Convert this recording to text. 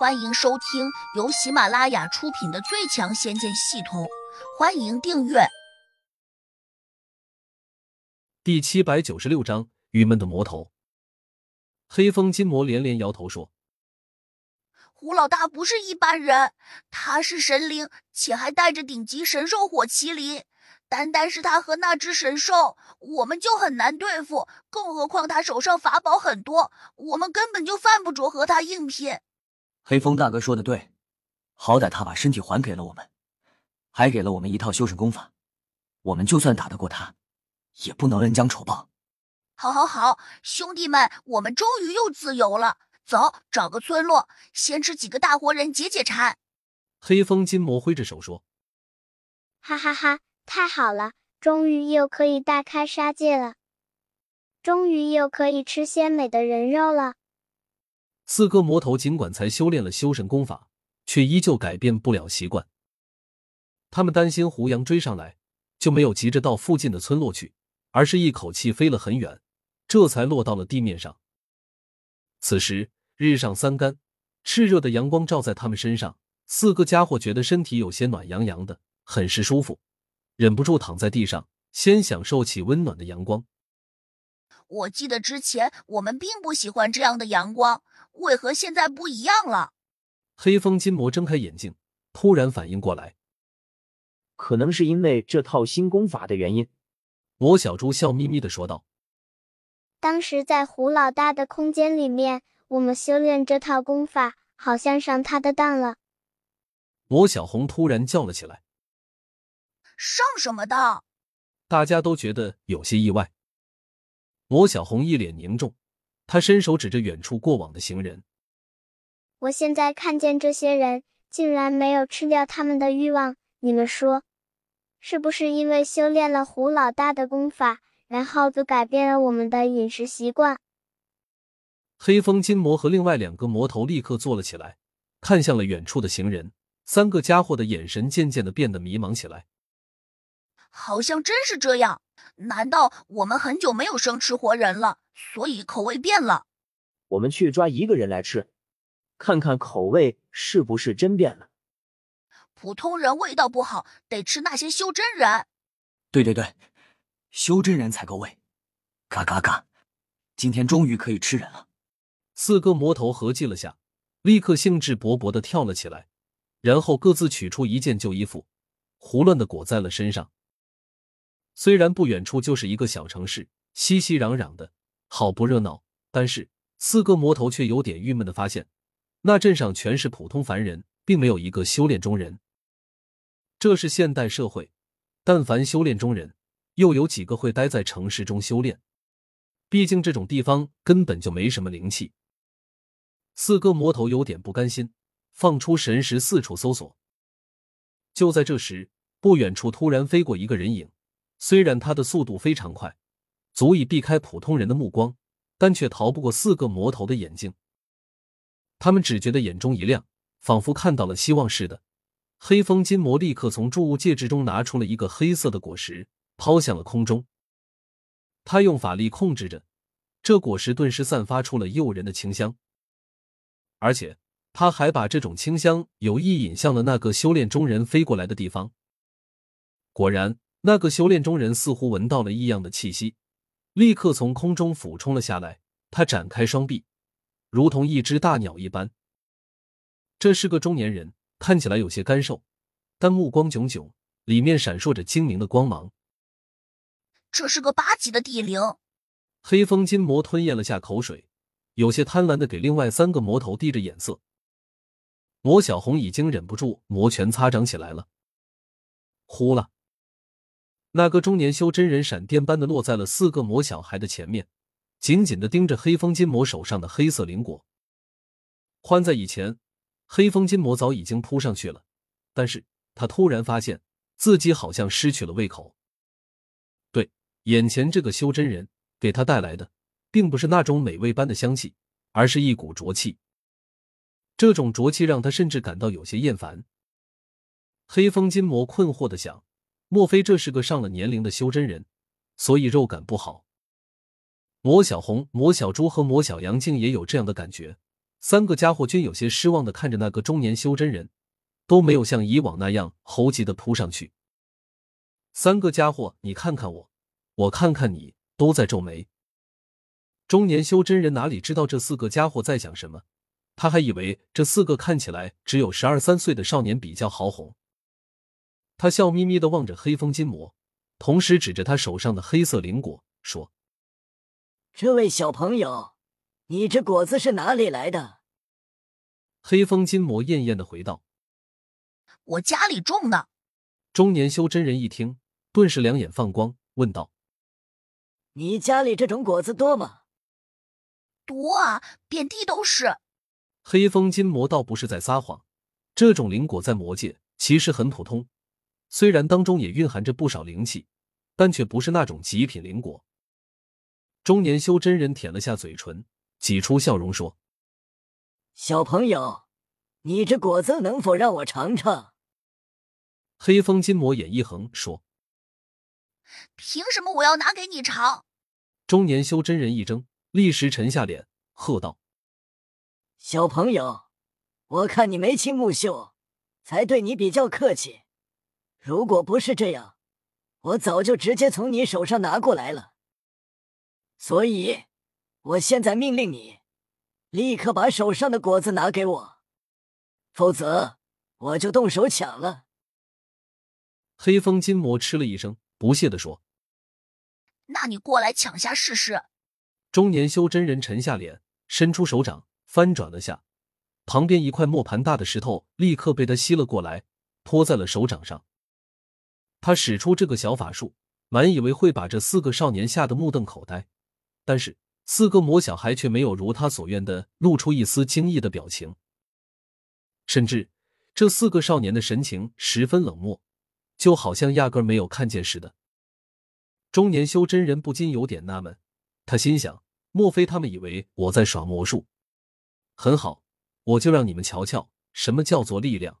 欢迎收听由喜马拉雅出品的《最强仙剑系统》，欢迎订阅。第七百九十六章：郁闷的魔头。黑风金魔连连摇头说：“胡老大不是一般人，他是神灵，且还带着顶级神兽火麒麟。单单是他和那只神兽，我们就很难对付，更何况他手上法宝很多，我们根本就犯不着和他硬拼。”黑风大哥说的对，好歹他把身体还给了我们，还给了我们一套修神功法，我们就算打得过他，也不能恩将仇报。好，好，好，兄弟们，我们终于又自由了。走，找个村落，先吃几个大活人解解馋。黑风金魔挥着手说：“哈哈哈，太好了，终于又可以大开杀戒了，终于又可以吃鲜美的人肉了。”四个魔头尽管才修炼了修神功法，却依旧改变不了习惯。他们担心胡杨追上来，就没有急着到附近的村落去，而是一口气飞了很远，这才落到了地面上。此时日上三竿，炽热的阳光照在他们身上，四个家伙觉得身体有些暖洋洋的，很是舒服，忍不住躺在地上，先享受起温暖的阳光。我记得之前我们并不喜欢这样的阳光。为何现在不一样了？黑风金魔睁开眼睛，突然反应过来，可能是因为这套新功法的原因。魔小猪笑眯眯的说道：“当时在胡老大的空间里面，我们修炼这套功法，好像上他的当了。”魔小红突然叫了起来：“上什么当？”大家都觉得有些意外。魔小红一脸凝重。他伸手指着远处过往的行人，我现在看见这些人竟然没有吃掉他们的欲望，你们说，是不是因为修炼了胡老大的功法，然后就改变了我们的饮食习惯？黑风金魔和另外两个魔头立刻坐了起来，看向了远处的行人，三个家伙的眼神渐渐的变得迷茫起来。好像真是这样。难道我们很久没有生吃活人了，所以口味变了？我们去抓一个人来吃，看看口味是不是真变了。普通人味道不好，得吃那些修真人。对对对，修真人才够味。嘎嘎嘎！今天终于可以吃人了。四个魔头合计了下，立刻兴致勃勃的跳了起来，然后各自取出一件旧衣服，胡乱的裹在了身上。虽然不远处就是一个小城市，熙熙攘攘的，好不热闹，但是四个魔头却有点郁闷的发现，那镇上全是普通凡人，并没有一个修炼中人。这是现代社会，但凡修炼中人，又有几个会待在城市中修炼？毕竟这种地方根本就没什么灵气。四个魔头有点不甘心，放出神识四处搜索。就在这时，不远处突然飞过一个人影。虽然他的速度非常快，足以避开普通人的目光，但却逃不过四个魔头的眼睛。他们只觉得眼中一亮，仿佛看到了希望似的。黑风金魔立刻从铸物戒指中拿出了一个黑色的果实，抛向了空中。他用法力控制着，这果实顿时散发出了诱人的清香，而且他还把这种清香有意引向了那个修炼中人飞过来的地方。果然。那个修炼中人似乎闻到了异样的气息，立刻从空中俯冲了下来。他展开双臂，如同一只大鸟一般。这是个中年人，看起来有些干瘦，但目光炯炯，里面闪烁着精明的光芒。这是个八级的地灵。黑风金魔吞咽了下口水，有些贪婪的给另外三个魔头递着眼色。魔小红已经忍不住摩拳擦掌起来了。呼了。那个中年修真人闪电般的落在了四个魔小孩的前面，紧紧的盯着黑风金魔手上的黑色灵果。换在以前，黑风金魔早已经扑上去了，但是他突然发现自己好像失去了胃口。对，眼前这个修真人给他带来的，并不是那种美味般的香气，而是一股浊气。这种浊气让他甚至感到有些厌烦。黑风金魔困惑的想。莫非这是个上了年龄的修真人，所以肉感不好？魔小红、魔小猪和魔小羊竟也有这样的感觉，三个家伙均有些失望的看着那个中年修真人，都没有像以往那样猴急的扑上去。三个家伙，你看看我，我看看你，都在皱眉。中年修真人哪里知道这四个家伙在想什么？他还以为这四个看起来只有十二三岁的少年比较好哄。他笑眯眯的望着黑风金魔，同时指着他手上的黑色灵果说：“这位小朋友。”你这果子是哪里来的？黑风金魔艳艳的回道：“我家里种的。”中年修真人一听，顿时两眼放光，问道：“你家里这种果子多吗？”“多啊，遍地都是。”黑风金魔倒不是在撒谎，这种灵果在魔界其实很普通，虽然当中也蕴含着不少灵气，但却不是那种极品灵果。中年修真人舔了下嘴唇。挤出笑容说：“小朋友，你这果子能否让我尝尝？”黑风金魔眼一横说：“凭什么我要拿给你尝？”中年修真人一怔，立时沉下脸，喝道：“小朋友，我看你眉清目秀，才对你比较客气。如果不是这样，我早就直接从你手上拿过来了。所以。”我现在命令你，立刻把手上的果子拿给我，否则我就动手抢了。黑风金魔嗤了一声，不屑地说：“那你过来抢下试试。”中年修真人沉下脸，伸出手掌翻转了下，旁边一块磨盘大的石头立刻被他吸了过来，托在了手掌上。他使出这个小法术，满以为会把这四个少年吓得目瞪口呆，但是。四个魔小孩却没有如他所愿的露出一丝惊异的表情，甚至这四个少年的神情十分冷漠，就好像压根没有看见似的。中年修真人不禁有点纳闷，他心想：莫非他们以为我在耍魔术？很好，我就让你们瞧瞧什么叫做力量。